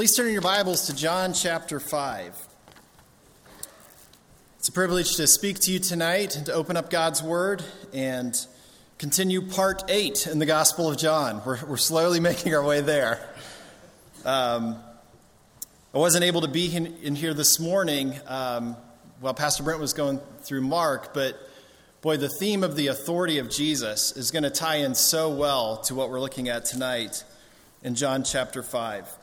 Please turn your Bibles to John chapter 5. It's a privilege to speak to you tonight and to open up God's Word and continue part 8 in the Gospel of John. We're, we're slowly making our way there. Um, I wasn't able to be in, in here this morning um, while Pastor Brent was going through Mark, but boy, the theme of the authority of Jesus is going to tie in so well to what we're looking at tonight in John chapter 5.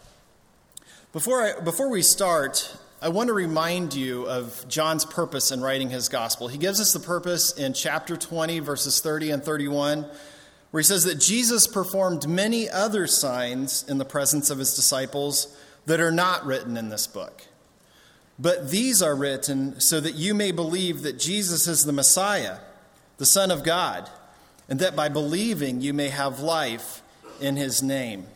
Before, I, before we start, I want to remind you of John's purpose in writing his gospel. He gives us the purpose in chapter 20, verses 30 and 31, where he says that Jesus performed many other signs in the presence of his disciples that are not written in this book. But these are written so that you may believe that Jesus is the Messiah, the Son of God, and that by believing you may have life in his name.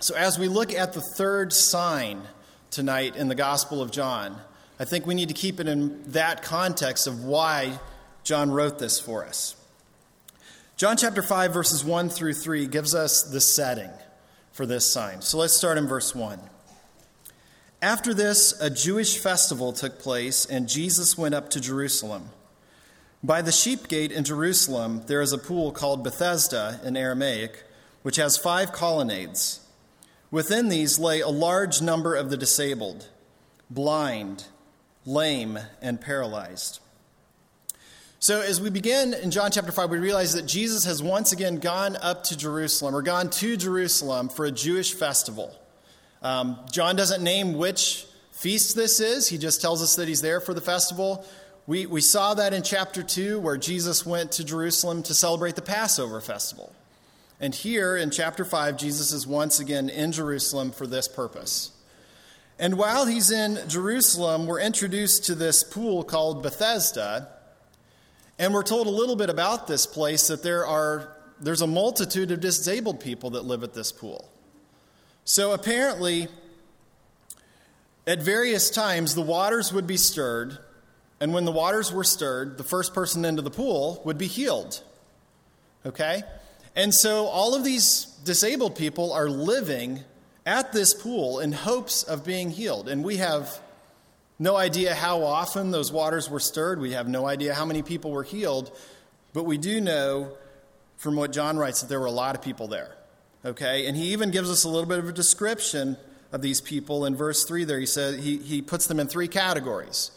So, as we look at the third sign tonight in the Gospel of John, I think we need to keep it in that context of why John wrote this for us. John chapter 5, verses 1 through 3 gives us the setting for this sign. So let's start in verse 1. After this, a Jewish festival took place, and Jesus went up to Jerusalem. By the sheep gate in Jerusalem, there is a pool called Bethesda in Aramaic, which has five colonnades. Within these lay a large number of the disabled, blind, lame, and paralyzed. So, as we begin in John chapter 5, we realize that Jesus has once again gone up to Jerusalem, or gone to Jerusalem for a Jewish festival. Um, John doesn't name which feast this is, he just tells us that he's there for the festival. We, we saw that in chapter 2, where Jesus went to Jerusalem to celebrate the Passover festival. And here in chapter 5, Jesus is once again in Jerusalem for this purpose. And while he's in Jerusalem, we're introduced to this pool called Bethesda. And we're told a little bit about this place that there are there's a multitude of disabled people that live at this pool. So apparently, at various times, the waters would be stirred, and when the waters were stirred, the first person into the pool would be healed. Okay? And so all of these disabled people are living at this pool in hopes of being healed. And we have no idea how often those waters were stirred. We have no idea how many people were healed. But we do know from what John writes that there were a lot of people there. Okay? And he even gives us a little bit of a description of these people in verse 3 there. He says he, he puts them in three categories.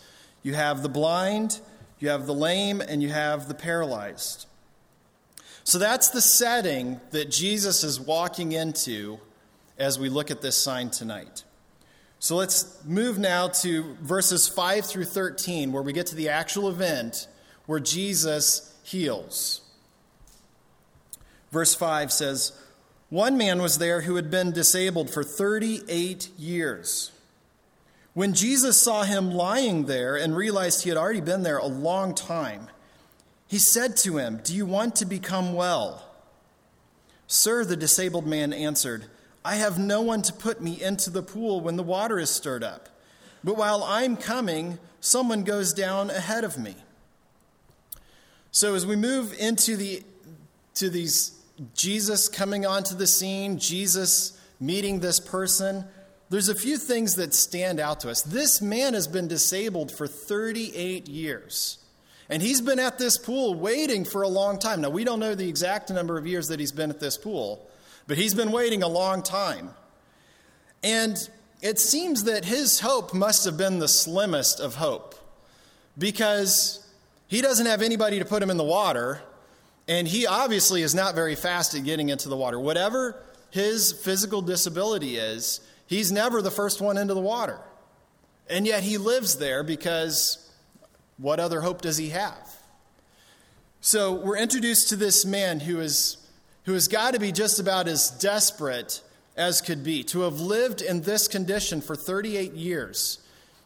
You have the blind, you have the lame, and you have the paralyzed. So that's the setting that Jesus is walking into as we look at this sign tonight. So let's move now to verses 5 through 13, where we get to the actual event where Jesus heals. Verse 5 says, One man was there who had been disabled for 38 years. When Jesus saw him lying there and realized he had already been there a long time, he said to him, Do you want to become well? Sir, the disabled man answered, I have no one to put me into the pool when the water is stirred up. But while I'm coming, someone goes down ahead of me. So as we move into the to these Jesus coming onto the scene, Jesus meeting this person, there's a few things that stand out to us. This man has been disabled for 38 years. And he's been at this pool waiting for a long time. Now, we don't know the exact number of years that he's been at this pool, but he's been waiting a long time. And it seems that his hope must have been the slimmest of hope because he doesn't have anybody to put him in the water, and he obviously is not very fast at getting into the water. Whatever his physical disability is, he's never the first one into the water. And yet he lives there because what other hope does he have? So we're introduced to this man who, is, who has got to be just about as desperate as could be. To have lived in this condition for 38 years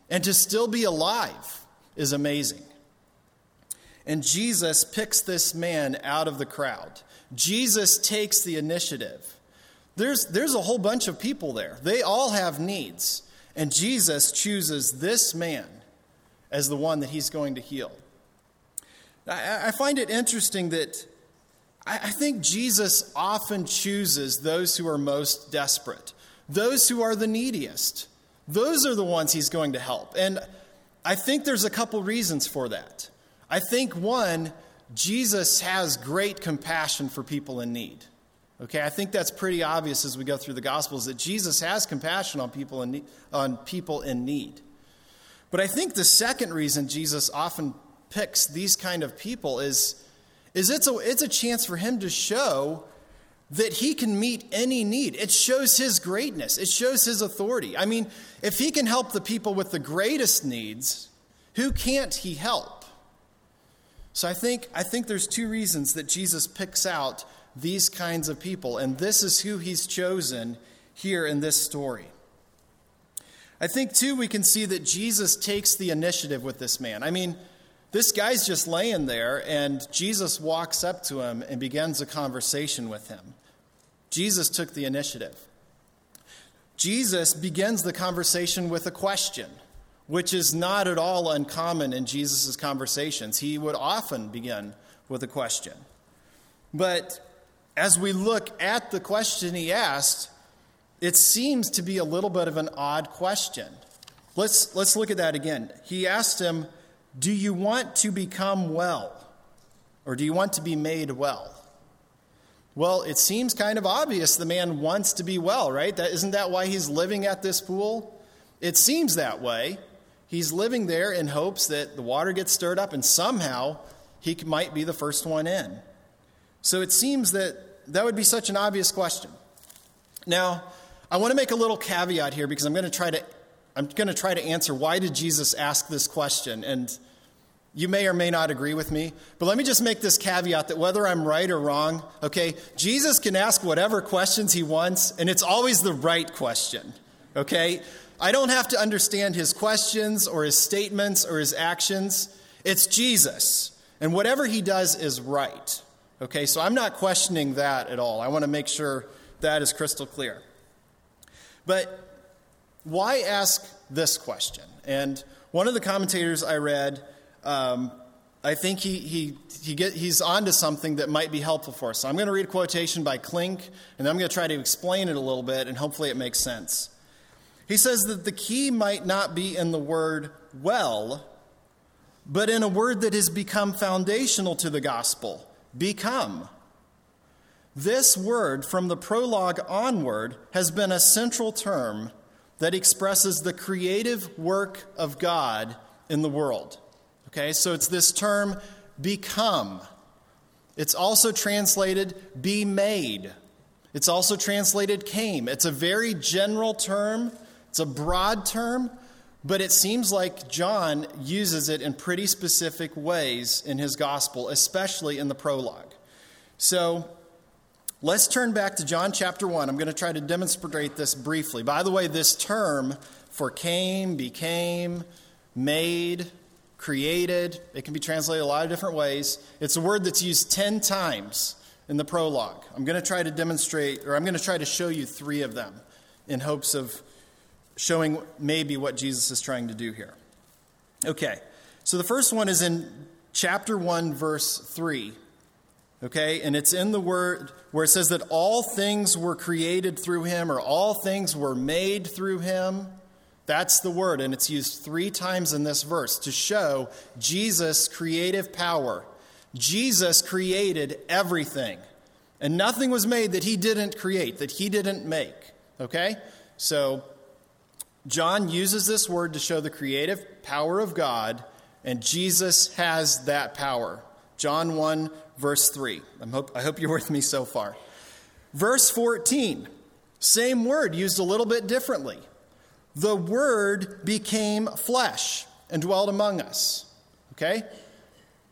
and to still be alive is amazing. And Jesus picks this man out of the crowd. Jesus takes the initiative. There's, there's a whole bunch of people there, they all have needs. And Jesus chooses this man as the one that he's going to heal. I, find it interesting that I think Jesus often chooses those who are most desperate, those who are the neediest. Those are the ones he's going to help. And I think there's a couple reasons for that. I think one, Jesus has great compassion for people in need. Okay, I think that's pretty obvious as we go through the Gospels that Jesus has compassion on people in need, on people in need. But I think the second reason Jesus often picks these kind of people is, is it's, a, it's a chance for him to show that he can meet any need. It shows his greatness, it shows his authority. I mean, if he can help the people with the greatest needs, who can't he help? So I think, I think there's two reasons that Jesus picks out these kinds of people, and this is who he's chosen here in this story. I think, too, we can see that Jesus takes the initiative with this man. I mean, this guy's just laying there, and Jesus walks up to him and begins a conversation with him. Jesus took the initiative. Jesus begins the conversation with a question, which is not at all uncommon in Jesus' conversations. He would often begin with a question. But as we look at the question he asked, it seems to be a little bit of an odd question. Let's, let's look at that again. He asked him, Do you want to become well? Or do you want to be made well? Well, it seems kind of obvious the man wants to be well, right? That, isn't that why he's living at this pool? It seems that way. He's living there in hopes that the water gets stirred up and somehow he might be the first one in. So it seems that that would be such an obvious question. Now, I want to make a little caveat here because I'm going to try to I'm going to try to answer why did Jesus ask this question and you may or may not agree with me, but let me just make this caveat that whether I'm right or wrong, okay, Jesus can ask whatever questions he wants, and it's always the right question, okay? I don't have to understand his questions or his statements or his actions. It's Jesus, and whatever he does is right. Okay, so I'm not questioning that at all. I want to make sure that is crystal clear. But why ask this question? And one of the commentators I read, um, I think he, he, he get, he's onto something that might be helpful for us. So I'm going to read a quotation by Klink, and I'm going to try to explain it a little bit, and hopefully it makes sense. He says that the key might not be in the word well, but in a word that has become foundational to the gospel become. This word, from the prologue onward, has been a central term that expresses the creative work of God in the world. Okay, so it's this term, become. It's also translated be made. It's also translated came. It's a very general term, it's a broad term, but it seems like John uses it in pretty specific ways in his gospel, especially in the prologue. So let's turn back to John chapter 1. I'm going to try to demonstrate this briefly. By the way, this term for came, became, made, created, it can be translated a lot of different ways. It's a word that's used 10 times in the prologue. I'm going to try to demonstrate, or I'm going to try to show you three of them in hopes of showing maybe what Jesus is trying to do here. Okay, so the first one is in chapter 1, verse 3. Okay, and it's in the word where it says that all things were created through him or all things were made through him. That's the word, and it's used three times in this verse to show Jesus' creative power. Jesus created everything, and nothing was made that he didn't create, that he didn't make. Okay? So John uses this word to show the creative power of God, and Jesus has that power. John 1, verse 3. I hope, I hope you're with me so far. Verse 14, same word used a little bit differently. The Word became flesh and dwelt among us. Okay?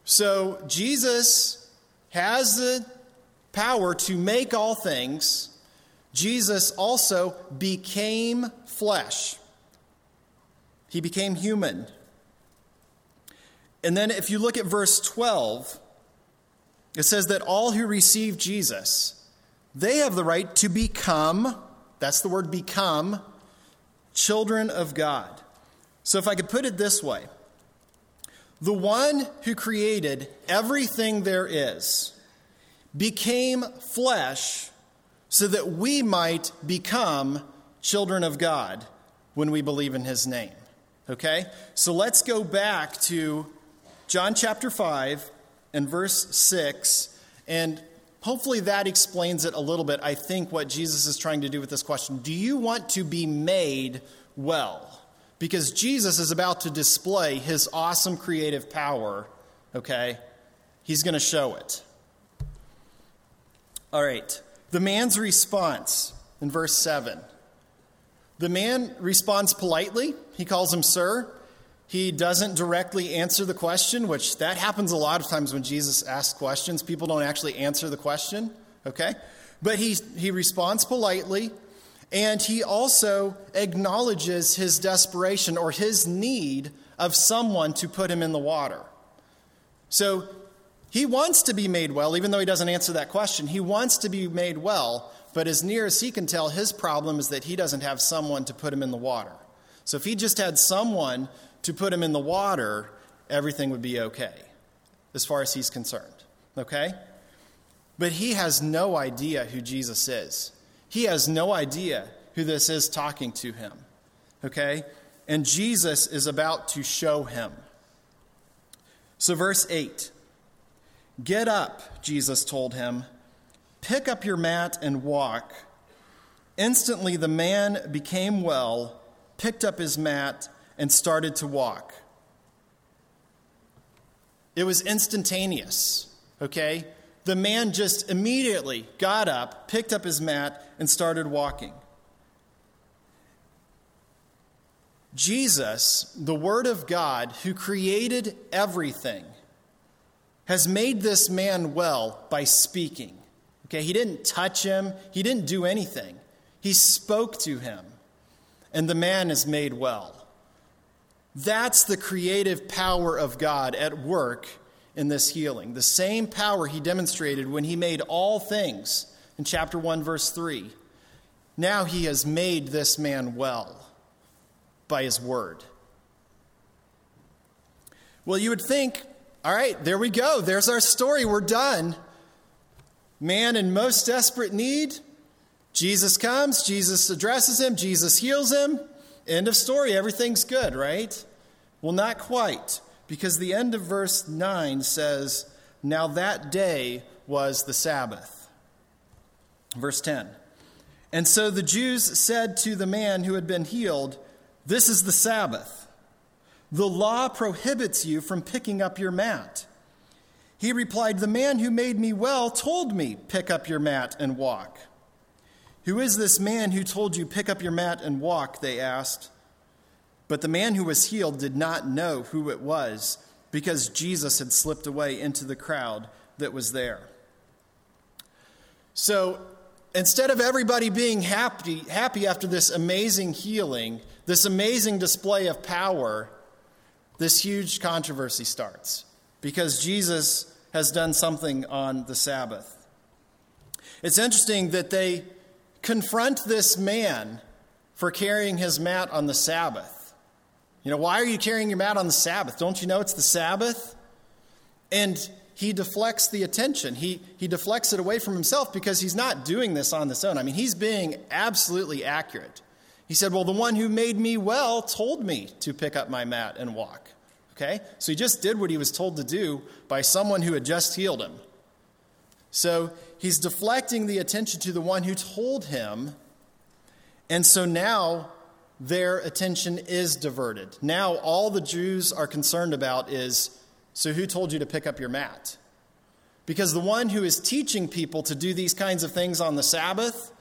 So Jesus has the power to make all things. Jesus also became flesh. He became human. And then if you look at verse 12, it says that all who receive Jesus, they have the right to become, that's the word become, children of God. So if I could put it this way, the one who created everything there is became flesh so that we might become children of God when we believe in his name. Okay? So let's go back to John chapter 5 and verse 6, and hopefully that explains it a little bit. I think what Jesus is trying to do with this question Do you want to be made well? Because Jesus is about to display his awesome creative power, okay? He's going to show it. All right. The man's response in verse 7. The man responds politely. He calls him sir. He doesn't directly answer the question, which that happens a lot of times when Jesus asks questions. People don't actually answer the question, okay? But he, he responds politely, and he also acknowledges his desperation or his need of someone to put him in the water. So he wants to be made well, even though he doesn't answer that question. He wants to be made well, but as near as he can tell, his problem is that he doesn't have someone to put him in the water. So if he just had someone to put him in the water, everything would be okay, as far as he's concerned. Okay? But he has no idea who Jesus is. He has no idea who this is talking to him. Okay? And Jesus is about to show him. So, verse 8 Get up, Jesus told him. Pick up your mat and walk. Instantly, the man became well, picked up his mat, and started to walk. It was instantaneous, okay? The man just immediately got up, picked up his mat, and started walking. Jesus, the Word of God, who created everything, has made this man well by speaking. Okay, he didn't touch him, he didn't do anything. He spoke to him, and the man is made well. That's the creative power of God at work in this healing. The same power he demonstrated when he made all things in chapter 1, verse 3. Now he has made this man well by his word. Well, you would think all right, there we go. There's our story. We're done. Man in most desperate need. Jesus comes, Jesus addresses him, Jesus heals him. End of story. Everything's good, right? Well, not quite, because the end of verse 9 says, Now that day was the Sabbath. Verse 10. And so the Jews said to the man who had been healed, This is the Sabbath the law prohibits you from picking up your mat. He replied, The man who made me well told me, Pick up your mat and walk. Who is this man who told you, Pick up your mat and walk? They asked. But the man who was healed did not know who it was because Jesus had slipped away into the crowd that was there. So instead of everybody being happy, happy after this amazing healing, this amazing display of power, this huge controversy starts because Jesus has done something on the Sabbath. It's interesting that they confront this man for carrying his mat on the Sabbath. You know, why are you carrying your mat on the Sabbath? Don't you know it's the Sabbath? And he deflects the attention. He, he deflects it away from himself because he's not doing this on his own. I mean, he's being absolutely accurate. He said, Well, the one who made me well told me to pick up my mat and walk. Okay? So he just did what he was told to do by someone who had just healed him. So he's deflecting the attention to the one who told him. And so now their attention is diverted. Now all the Jews are concerned about is so who told you to pick up your mat? Because the one who is teaching people to do these kinds of things on the Sabbath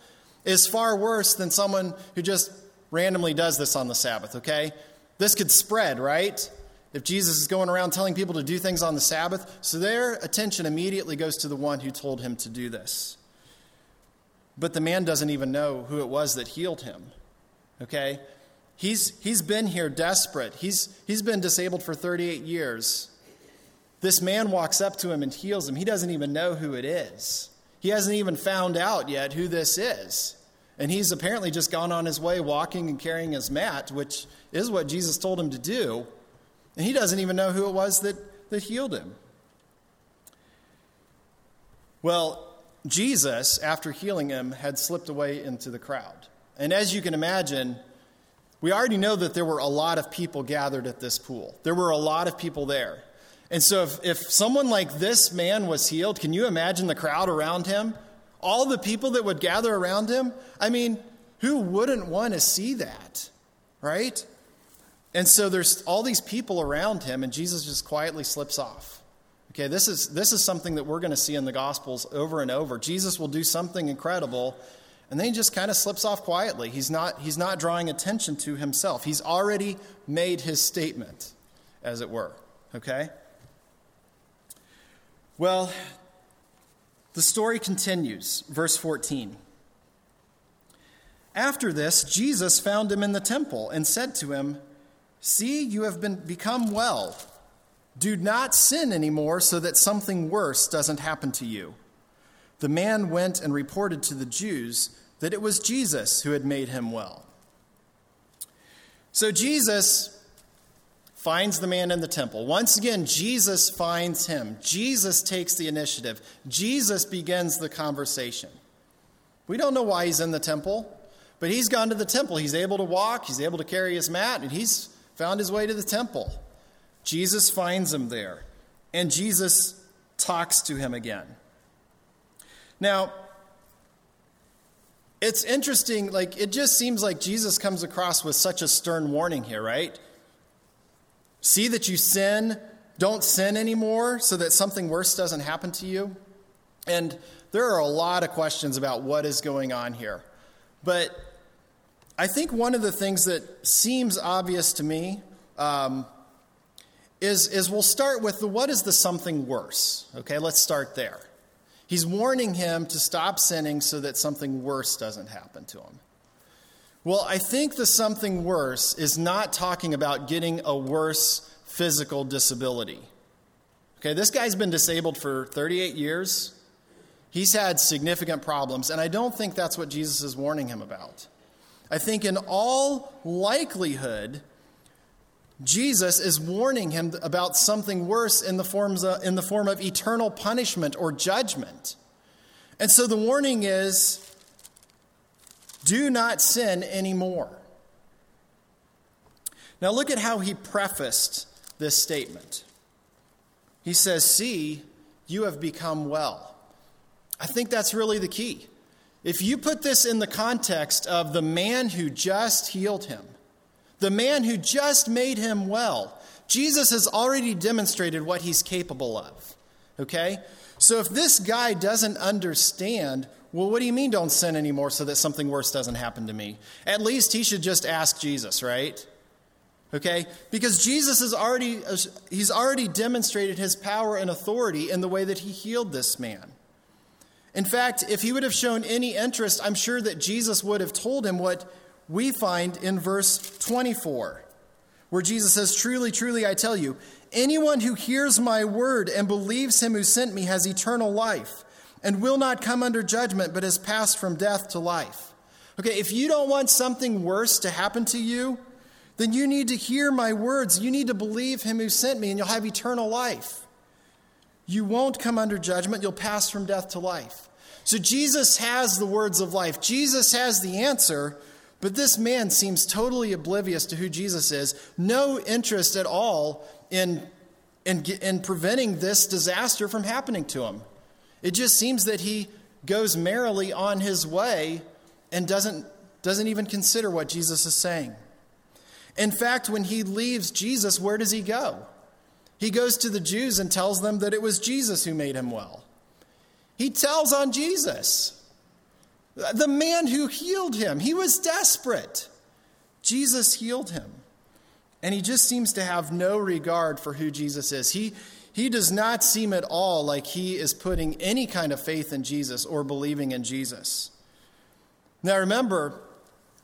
is far worse than someone who just randomly does this on the Sabbath, okay? This could spread, right? If Jesus is going around telling people to do things on the Sabbath, so their attention immediately goes to the one who told him to do this. But the man doesn't even know who it was that healed him. Okay? He's, he's been here desperate. He's, he's been disabled for 38 years. This man walks up to him and heals him. He doesn't even know who it is. He hasn't even found out yet who this is. And he's apparently just gone on his way walking and carrying his mat, which is what Jesus told him to do. And he doesn't even know who it was that, that healed him. Well, Jesus, after healing him, had slipped away into the crowd. And as you can imagine, we already know that there were a lot of people gathered at this pool. There were a lot of people there. And so, if, if someone like this man was healed, can you imagine the crowd around him? All the people that would gather around him? I mean, who wouldn't want to see that, right? And so there's all these people around him, and Jesus just quietly slips off. Okay, this is, this is something that we're going to see in the Gospels over and over. Jesus will do something incredible, and then he just kind of slips off quietly. He's not, he's not drawing attention to himself. He's already made his statement, as it were. Okay? Well, the story continues, verse 14. After this, Jesus found him in the temple and said to him, See, you have been, become well. Do not sin anymore so that something worse doesn't happen to you. The man went and reported to the Jews that it was Jesus who had made him well. So Jesus finds the man in the temple. Once again, Jesus finds him. Jesus takes the initiative. Jesus begins the conversation. We don't know why he's in the temple, but he's gone to the temple. He's able to walk, he's able to carry his mat, and he's found his way to the temple. Jesus finds him there, and Jesus talks to him again. Now, it's interesting, like, it just seems like Jesus comes across with such a stern warning here, right? See that you sin, don't sin anymore so that something worse doesn't happen to you. And there are a lot of questions about what is going on here. But I think one of the things that seems obvious to me um, is, is we'll start with the what is the something worse? Okay, let's start there. He's warning him to stop sinning so that something worse doesn't happen to him. Well, I think the something worse is not talking about getting a worse physical disability. Okay, this guy's been disabled for 38 years. He's had significant problems, and I don't think that's what Jesus is warning him about. I think, in all likelihood, Jesus is warning him about something worse in the, forms of, in the form of eternal punishment or judgment. And so the warning is do not sin anymore. Now, look at how he prefaced this statement. He says, See, you have become well. I think that's really the key. If you put this in the context of the man who just healed him, the man who just made him well, Jesus has already demonstrated what he's capable of. Okay? So if this guy doesn't understand well, what do you mean don't sin anymore so that something worse doesn't happen to me? At least he should just ask Jesus, right? Okay? Because Jesus has already he's already demonstrated his power and authority in the way that he healed this man. In fact, if he would have shown any interest, I'm sure that Jesus would have told him what we find in verse 24, where Jesus says, Truly, truly, I tell you, anyone who hears my word and believes him who sent me has eternal life and will not come under judgment, but has passed from death to life. Okay, if you don't want something worse to happen to you, then you need to hear my words. You need to believe him who sent me, and you'll have eternal life. You won't come under judgment, you'll pass from death to life. So Jesus has the words of life, Jesus has the answer. But this man seems totally oblivious to who Jesus is, no interest at all in, in, in preventing this disaster from happening to him. It just seems that he goes merrily on his way and doesn't, doesn't even consider what Jesus is saying. In fact, when he leaves Jesus, where does he go? He goes to the Jews and tells them that it was Jesus who made him well. He tells on Jesus, the man who healed him. He was desperate. Jesus healed him. And he just seems to have no regard for who Jesus is. He, he does not seem at all like he is putting any kind of faith in Jesus or believing in Jesus. Now remember,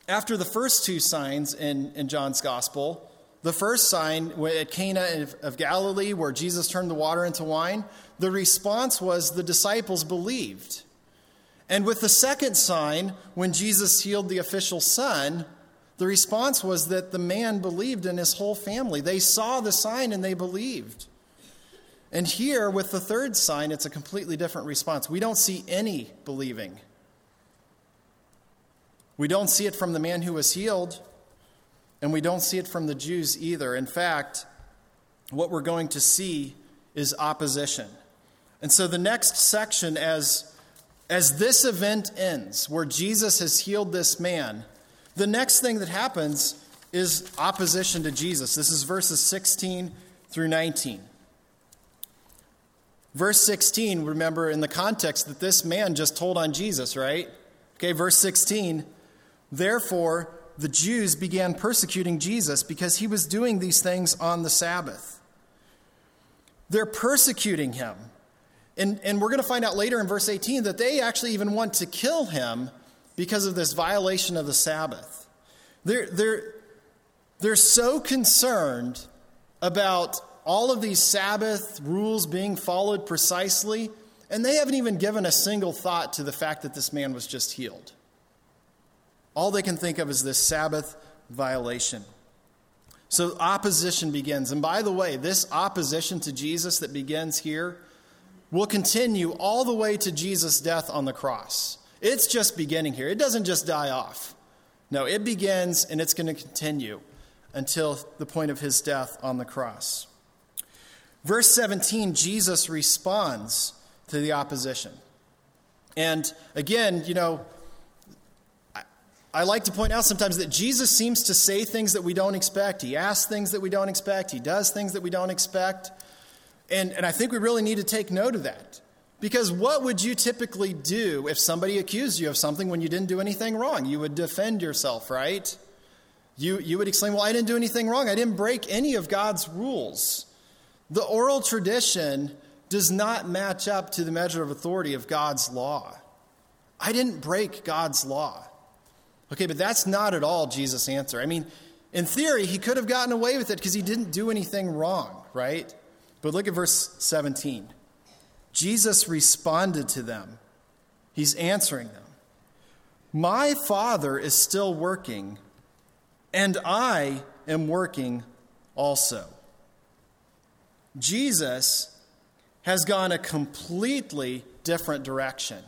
after the first two signs in, in John's gospel, the first sign at Cana of Galilee, where Jesus turned the water into wine, the response was the disciples believed. And with the second sign, when Jesus healed the official son, the response was that the man believed in his whole family. They saw the sign and they believed. And here, with the third sign, it's a completely different response. We don't see any believing. We don't see it from the man who was healed, and we don't see it from the Jews either. In fact, what we're going to see is opposition. And so the next section, as, as this event ends, where Jesus has healed this man, the next thing that happens is opposition to Jesus. This is verses 16 through 19. Verse 16, remember in the context that this man just told on Jesus, right? Okay, verse 16. Therefore, the Jews began persecuting Jesus because he was doing these things on the Sabbath. They're persecuting him. And, and we're going to find out later in verse 18 that they actually even want to kill him because of this violation of the Sabbath. They're, they're, they're so concerned about all of these Sabbath rules being followed precisely, and they haven't even given a single thought to the fact that this man was just healed. All they can think of is this Sabbath violation. So opposition begins. And by the way, this opposition to Jesus that begins here will continue all the way to Jesus' death on the cross. It's just beginning here. It doesn't just die off. No, it begins and it's going to continue until the point of his death on the cross. Verse 17, Jesus responds to the opposition. And again, you know, I, like to point out sometimes that Jesus seems to say things that we don't expect. He asks things that we don't expect. He does things that we don't expect. And, and I think we really need to take note of that. Because what would you typically do if somebody accused you of something when you didn't do anything wrong? You would defend yourself, right? You, you would explain, well, I didn't do anything wrong. I didn't break any of God's rules. The oral tradition does not match up to the measure of authority of God's law. I didn't break God's law. Okay, but that's not at all Jesus' answer. I mean, in theory, he could have gotten away with it because he didn't do anything wrong, right? But look at verse 17. Jesus responded to them. He's answering them. My Father is still working, and I am working also. Jesus has gone a completely different direction.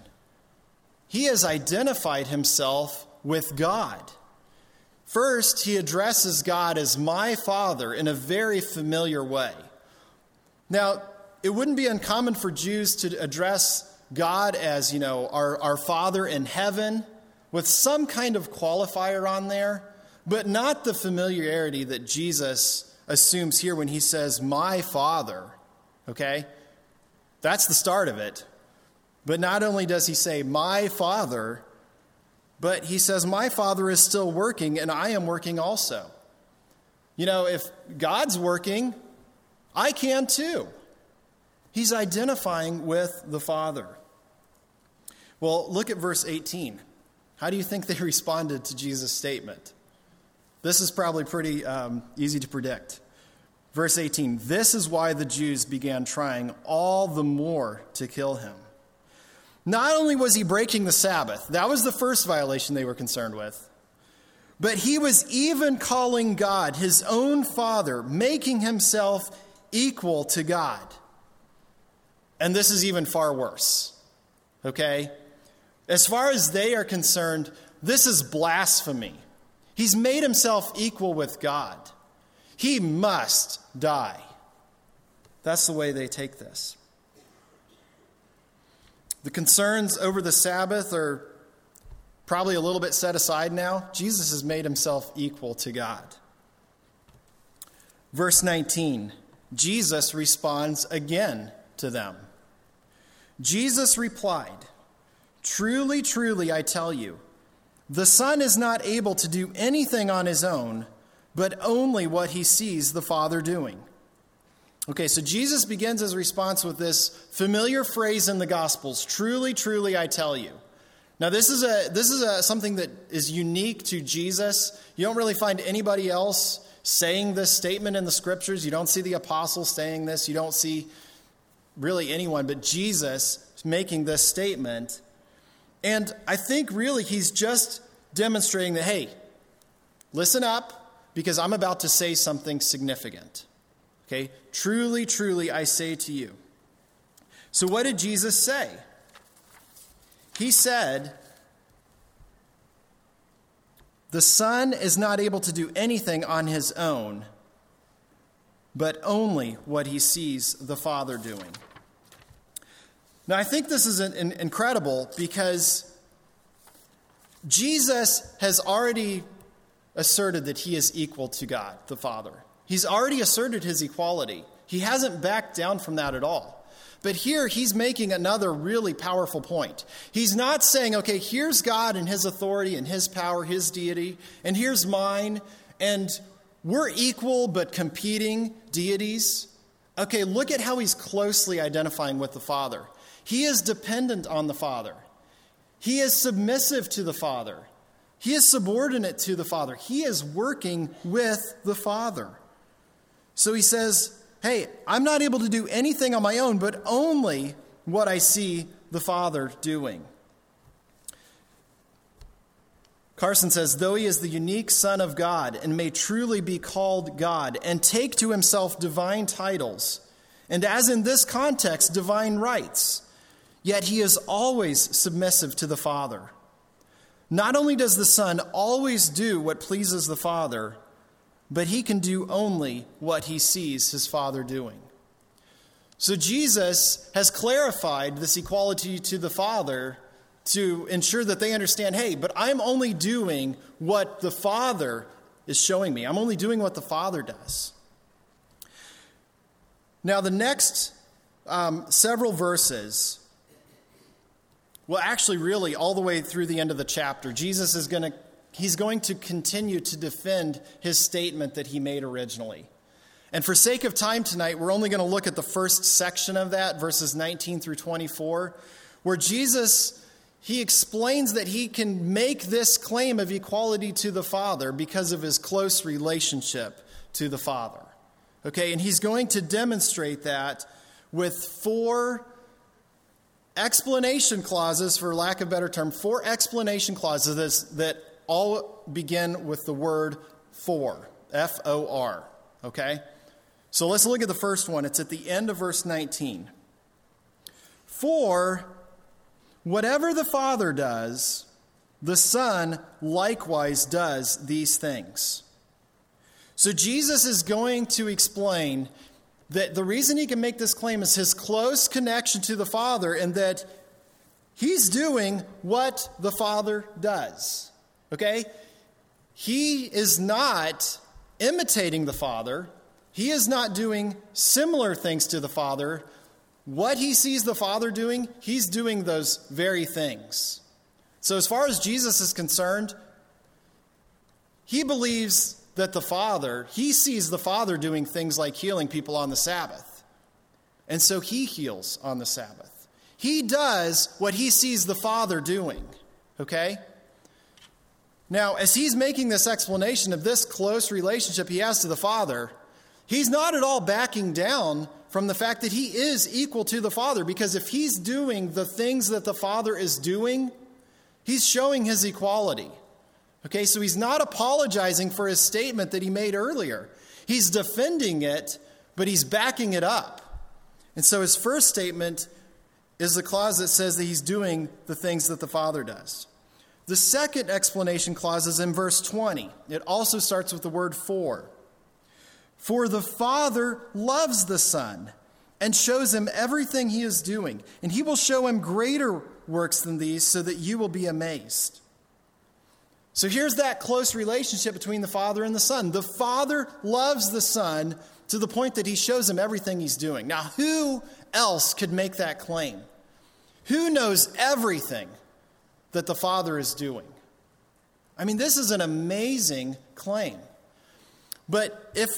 He has identified himself with God. First, he addresses God as my Father in a very familiar way. Now, it wouldn't be uncommon for Jews to address God as, you know, our, our Father in heaven with some kind of qualifier on there, but not the familiarity that Jesus assumes here when he says, My Father. Okay? That's the start of it. But not only does he say, My Father, but he says, My Father is still working, and I am working also. You know, if God's working, I can too. He's identifying with the Father. Well, look at verse 18. How do you think they responded to Jesus' statement? This is probably pretty um, easy to predict. Verse 18 This is why the Jews began trying all the more to kill him. Not only was he breaking the Sabbath, that was the first violation they were concerned with. But he was even calling God his own father, making himself equal to God. And this is even far worse. Okay? As far as they are concerned, this is blasphemy. He's made himself equal with God. He must die. That's the way they take this. The concerns over the Sabbath are probably a little bit set aside now. Jesus has made himself equal to God. Verse 19 Jesus responds again to them. Jesus replied, Truly, truly, I tell you, the Son is not able to do anything on his own, but only what he sees the Father doing. Okay, so Jesus begins his response with this familiar phrase in the Gospels Truly, truly, I tell you. Now, this is, a, this is a, something that is unique to Jesus. You don't really find anybody else saying this statement in the scriptures. You don't see the apostles saying this. You don't see really anyone, but Jesus making this statement. And I think really he's just demonstrating that, hey, listen up because I'm about to say something significant. Okay? Truly, truly, I say to you. So, what did Jesus say? He said, The Son is not able to do anything on his own, but only what he sees the Father doing. Now, I think this is an, an incredible because Jesus has already asserted that he is equal to God, the Father. He's already asserted his equality. He hasn't backed down from that at all. But here he's making another really powerful point. He's not saying, okay, here's God and his authority and his power, his deity, and here's mine, and we're equal but competing deities. Okay, look at how he's closely identifying with the Father. He is dependent on the Father, he is submissive to the Father, he is subordinate to the Father, he is working with the Father. So he says, hey, I'm not able to do anything on my own, but only what I see the Father doing. Carson says, though he is the unique Son of God and may truly be called God and take to himself divine titles, and as in this context, divine rights, yet he is always submissive to the Father. Not only does the Son always do what pleases the Father, but he can do only what he sees his Father doing. So Jesus has clarified this equality to the Father to ensure that they understand hey, but I'm only doing what the Father is showing me. I'm only doing what the Father does. Now, the next um, several verses, well, actually, really, all the way through the end of the chapter, Jesus is going to he's going to continue to defend his statement that he made originally. And for sake of time tonight, we're only going to look at the first section of that, verses 19 through 24, where Jesus he explains that he can make this claim of equality to the Father because of his close relationship to the Father. Okay, and he's going to demonstrate that with four explanation clauses, for lack of a better term, four explanation clauses that all begin with the word for, F O R. Okay? So let's look at the first one. It's at the end of verse 19. For whatever the Father does, the Son likewise does these things. So Jesus is going to explain that the reason he can make this claim is his close connection to the Father and that he's doing what the Father does. Okay? He is not imitating the Father, he is not doing similar things to the Father. What he sees the Father doing, he's doing those very things. So, as far as Jesus is concerned, he believes that the Father, he sees the Father doing things like healing people on the Sabbath. And so he heals on the Sabbath. He does what he sees the Father doing. Okay? Now, as he's making this explanation of this close relationship he has to the Father, he's not at all backing down from the fact that he is equal to the Father, because if he's doing the things that the Father is doing, he's showing his equality. Okay, so he's not apologizing for his statement that he made earlier. He's defending it, but he's backing it up. And so his first statement is the clause that says that he's doing the things that the Father does. The second explanation clause is in verse 20. It also starts with the word for. For the Father loves the Son and shows him everything he is doing, and he will show him greater works than these so that you will be amazed. So here's that close relationship between the Father and the Son. The Father loves the Son to the point that he shows him everything he's doing. Now, who else could make that claim? Who knows everything that the Father is doing. I mean, this is an amazing claim. But if,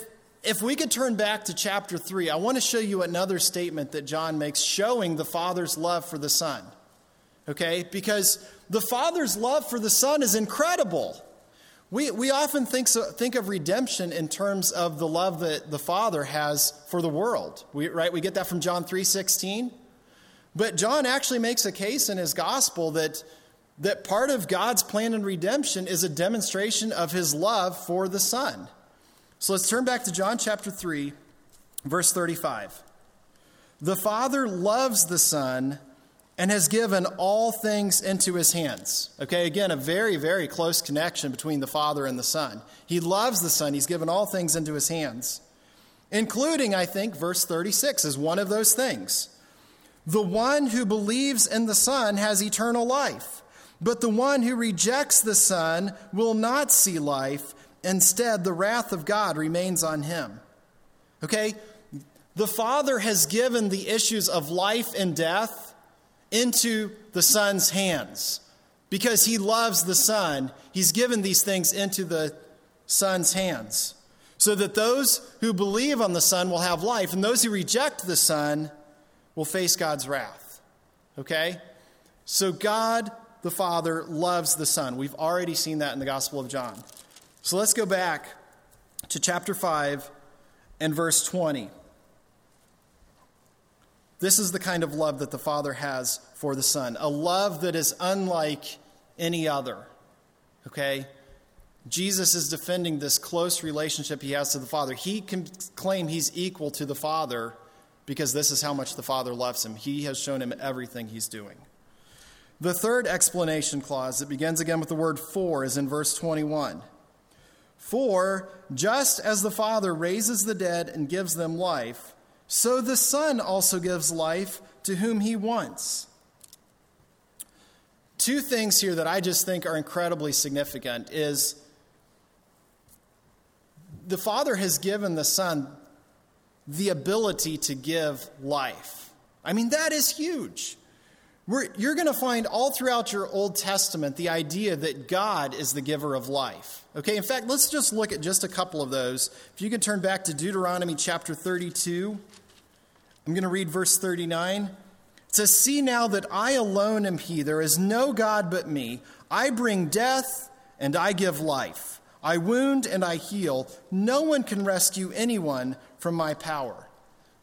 if we could turn back to chapter 3, I want to show you another statement that John makes showing the Father's love for the Son. Okay? Because the Father's love for the Son is incredible. We, we often think, so, think of redemption in terms of the love that the Father has for the world. We, right? We get that from John 3.16. But John actually makes a case in his gospel that that part of God's plan and redemption is a demonstration of his love for the Son. So let's turn back to John chapter 3, verse 35. The Father loves the Son and has given all things into his hands. Okay, again, a very, very close connection between the Father and the Son. He loves the Son, he's given all things into his hands, including, I think, verse 36 is one of those things. The one who believes in the Son has eternal life, but the one who rejects the Son will not see life. Instead, the wrath of God remains on him. Okay? The Father has given the issues of life and death into the Son's hands. Because he loves the Son, he's given these things into the Son's hands. So that those who believe on the Son will have life, and those who reject the Son will face God's wrath. Okay? So God the Father loves the Son. We've already seen that in the Gospel of John. So let's go back to chapter 5 and verse 20. This is the kind of love that the Father has for the Son, a love that is unlike any other. Okay? Jesus is defending this close relationship he has to the Father. He can claim he's equal to the Father because this is how much the Father loves him. He has shown him everything he's doing. The third explanation clause that begins again with the word for is in verse 21. For just as the Father raises the dead and gives them life, so the Son also gives life to whom he wants. Two things here that I just think are incredibly significant is the Father has given the Son the ability to give life. I mean, that is huge. We're, you're going to find all throughout your Old Testament the idea that God is the giver of life. Okay, in fact, let's just look at just a couple of those. If you can turn back to Deuteronomy chapter 32. I'm going to read verse 39. It says, See now that I alone am He. There is no God but me. I bring death and I give life. I wound and I heal. No one can rescue anyone from my power.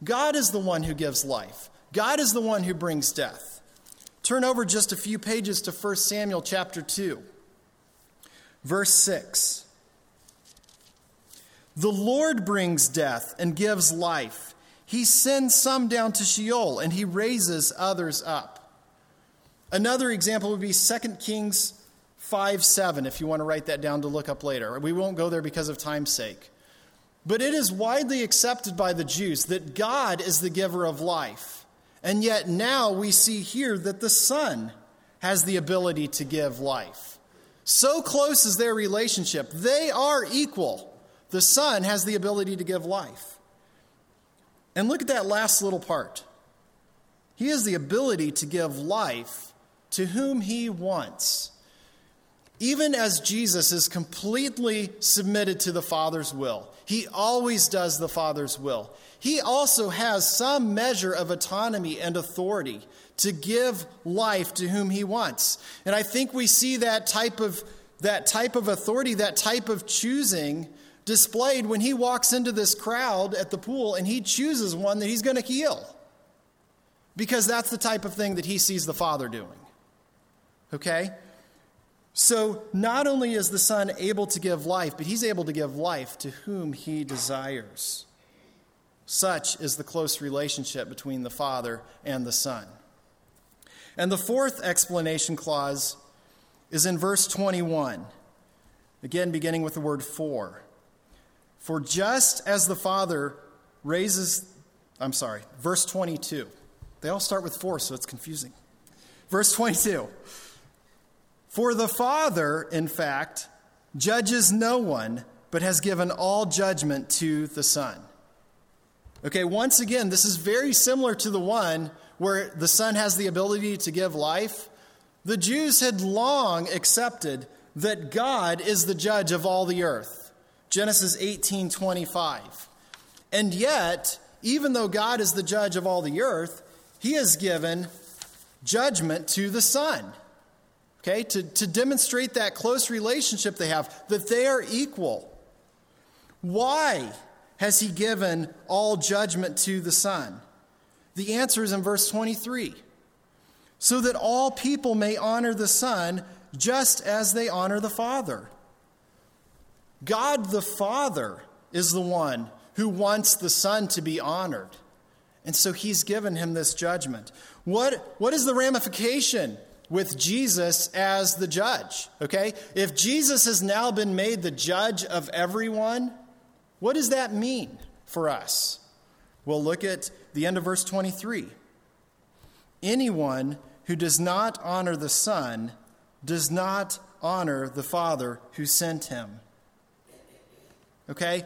God is the one who gives life, God is the one who brings death. Turn over just a few pages to 1 Samuel chapter 2, verse 6. The Lord brings death and gives life. He sends some down to Sheol and he raises others up. Another example would be 2 Kings 5 7, if you want to write that down to look up later. We won't go there because of time's sake. But it is widely accepted by the Jews that God is the giver of life. And yet now we see here that the Son has the ability to give life. So close is their relationship. They are equal. The Son has the ability to give life. And look at that last little part. He has the ability to give life to whom he wants. Even as Jesus is completely submitted to the Father's will, he always does the Father's will. He also has some measure of autonomy and authority to give life to whom he wants. And I think we see that type of that type of authority, that type of choosing displayed when he walks into this crowd at the pool and he chooses one that he's going to heal. Because that's the type of thing that he sees the Father doing. Okay? So, not only is the Son able to give life, but he's able to give life to whom he desires. Such is the close relationship between the Father and the Son. And the fourth explanation clause is in verse 21, again beginning with the word for. For just as the Father raises, I'm sorry, verse 22. They all start with for, so it's confusing. Verse 22. For the Father, in fact, judges no one, but has given all judgment to the Son. Okay, once again, this is very similar to the one where the Son has the ability to give life. The Jews had long accepted that God is the judge of all the earth. Genesis 18:25. And yet, even though God is the judge of all the earth, he has given judgment to the Son. Okay, to, to demonstrate that close relationship they have, that they are equal. Why has he given all judgment to the Son? The answer is in verse 23 so that all people may honor the Son just as they honor the Father. God the Father is the one who wants the Son to be honored. And so he's given him this judgment. What, what is the ramification with Jesus as the judge? Okay? If Jesus has now been made the judge of everyone, what does that mean for us? We'll look at the end of verse 23. Anyone who does not honor the Son does not honor the Father who sent him. Okay?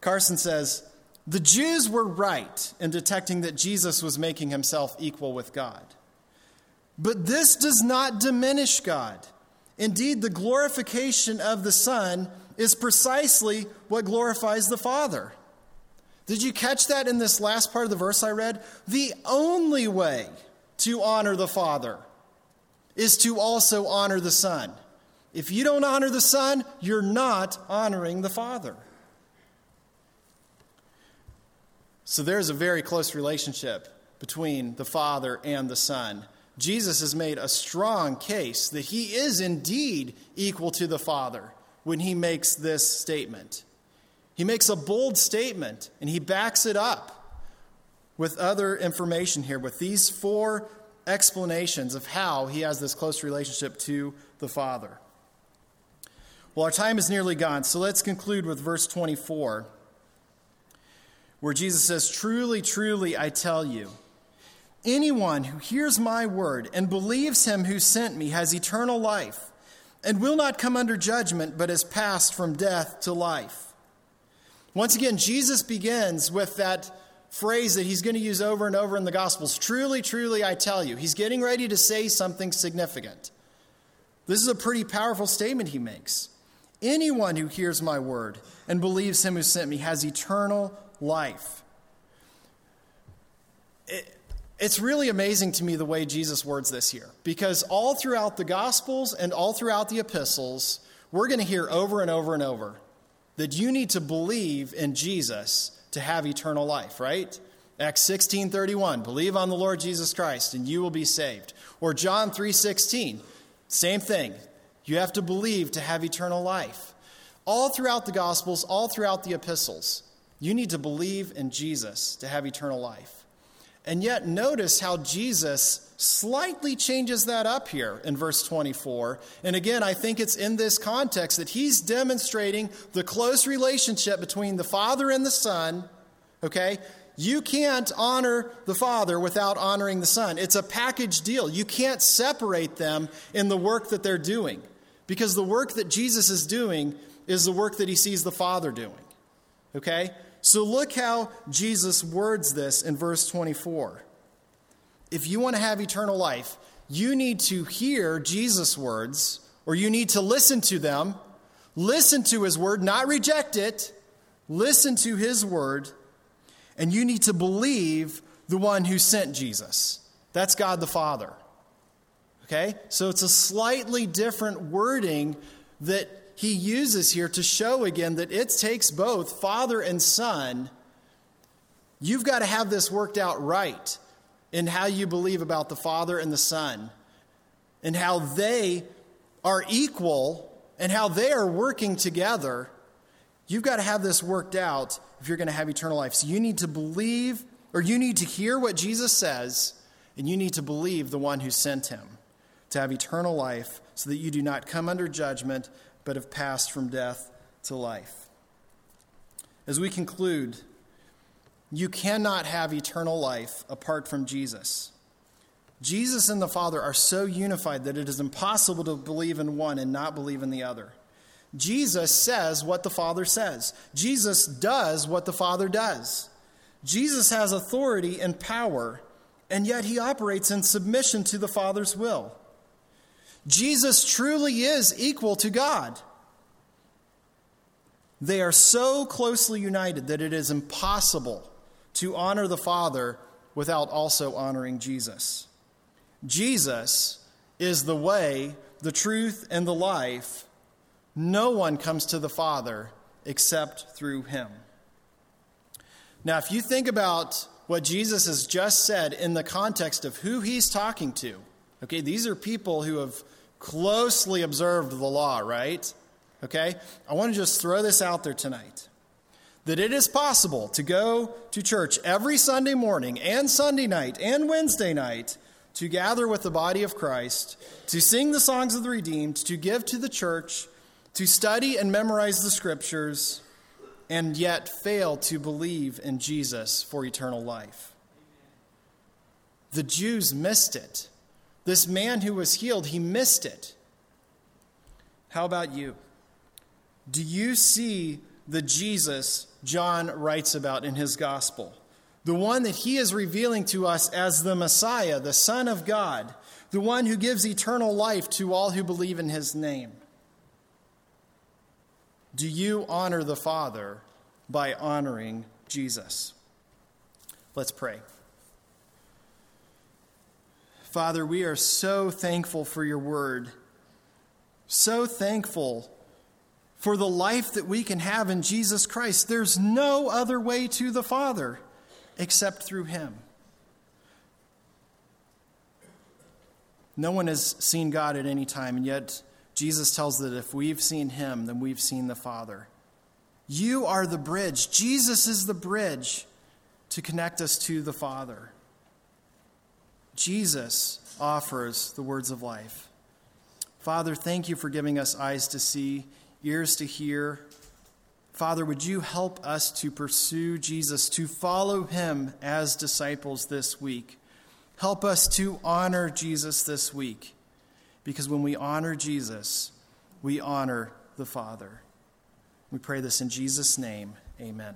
Carson says, the Jews were right in detecting that Jesus was making himself equal with God. But this does not diminish God. Indeed, the glorification of the Son is precisely what glorifies the Father. Did you catch that in this last part of the verse I read? The only way to honor the Father is to also honor the Son. If you don't honor the Son, you're not honoring the Father. So there's a very close relationship between the Father and the Son. Jesus has made a strong case that he is indeed equal to the Father when he makes this statement. He makes a bold statement and he backs it up with other information here, with these four explanations of how he has this close relationship to the Father. Well, our time is nearly gone, so let's conclude with verse 24, where Jesus says, Truly, truly, I tell you, anyone who hears my word and believes him who sent me has eternal life and will not come under judgment, but has passed from death to life. Once again, Jesus begins with that phrase that he's going to use over and over in the Gospels Truly, truly, I tell you. He's getting ready to say something significant. This is a pretty powerful statement he makes. Anyone who hears my word and believes him who sent me has eternal life. It, it's really amazing to me the way Jesus words this here, because all throughout the Gospels and all throughout the epistles, we're going to hear over and over and over that you need to believe in Jesus to have eternal life, right? Acts 16:31, believe on the Lord Jesus Christ and you will be saved. Or John 3:16, same thing. You have to believe to have eternal life. All throughout the gospels, all throughout the epistles, you need to believe in Jesus to have eternal life. And yet notice how Jesus slightly changes that up here in verse 24. And again, I think it's in this context that he's demonstrating the close relationship between the Father and the Son. Okay? You can't honor the Father without honoring the Son. It's a package deal. You can't separate them in the work that they're doing because the work that Jesus is doing is the work that he sees the Father doing. Okay? So look how Jesus words this in verse 24 if you want to have eternal life, you need to hear Jesus' words, or you need to listen to them, listen to his word, not reject it, listen to his word, and you need to believe the one who sent Jesus. That's God the Father. Okay? So it's a slightly different wording that he uses here to show again that it takes both Father and Son. You've got to have this worked out right in how you believe about the Father and the Son, and how they are equal and how they are working together, you've got to have this worked out if you're going to have eternal life. So you need to believe, or you need to hear what Jesus says, and you need to believe the one who sent him to have eternal life so that you do not come under judgment, but have passed from death to life. As we conclude, you cannot have eternal life apart from Jesus. Jesus and the Father are so unified that it is impossible to believe in one and not believe in the other. Jesus says what the Father says, Jesus does what the Father does. Jesus has authority and power, and yet he operates in submission to the Father's will. Jesus truly is equal to God. They are so closely united that it is impossible to honor the Father without also honoring Jesus. Jesus is the way, the truth, and the life. No one comes to the Father except through him. Now, if you think about what Jesus has just said in the context of who he's talking to, okay, these are people who have closely observed the law, right? Okay? I want to just throw this out there tonight. that it is possible to go to church every Sunday morning and Sunday night and Wednesday night to gather with the body of Christ, to sing the songs of the redeemed, to give to the church, to study and memorize the scriptures, and yet fail to believe in Jesus for eternal life. The Jews missed it. This man who was healed, he missed it. How about you? Do you see the Jesus John writes about in his gospel? The one that he is revealing to us as the Messiah, the Son of God, the one who gives eternal life to all who believe in his name. Do you honor the Father by honoring Jesus? Let's pray. Father, we are so thankful for your word, so thankful for the life that we can have in Jesus Christ. There's no other way to the Father except through him. No one has seen God at any time, and yet Jesus tells that if we've seen him, then we've seen the Father. You are the bridge. Jesus is the bridge to connect us to the Father. Jesus offers the words of life. Father, thank you for giving us eyes to see, ears to hear. Father, would you help us to pursue Jesus, to follow him as disciples this week? Help us to honor Jesus this week, because when we honor Jesus, we honor the Father. We pray this in Jesus' name. Amen.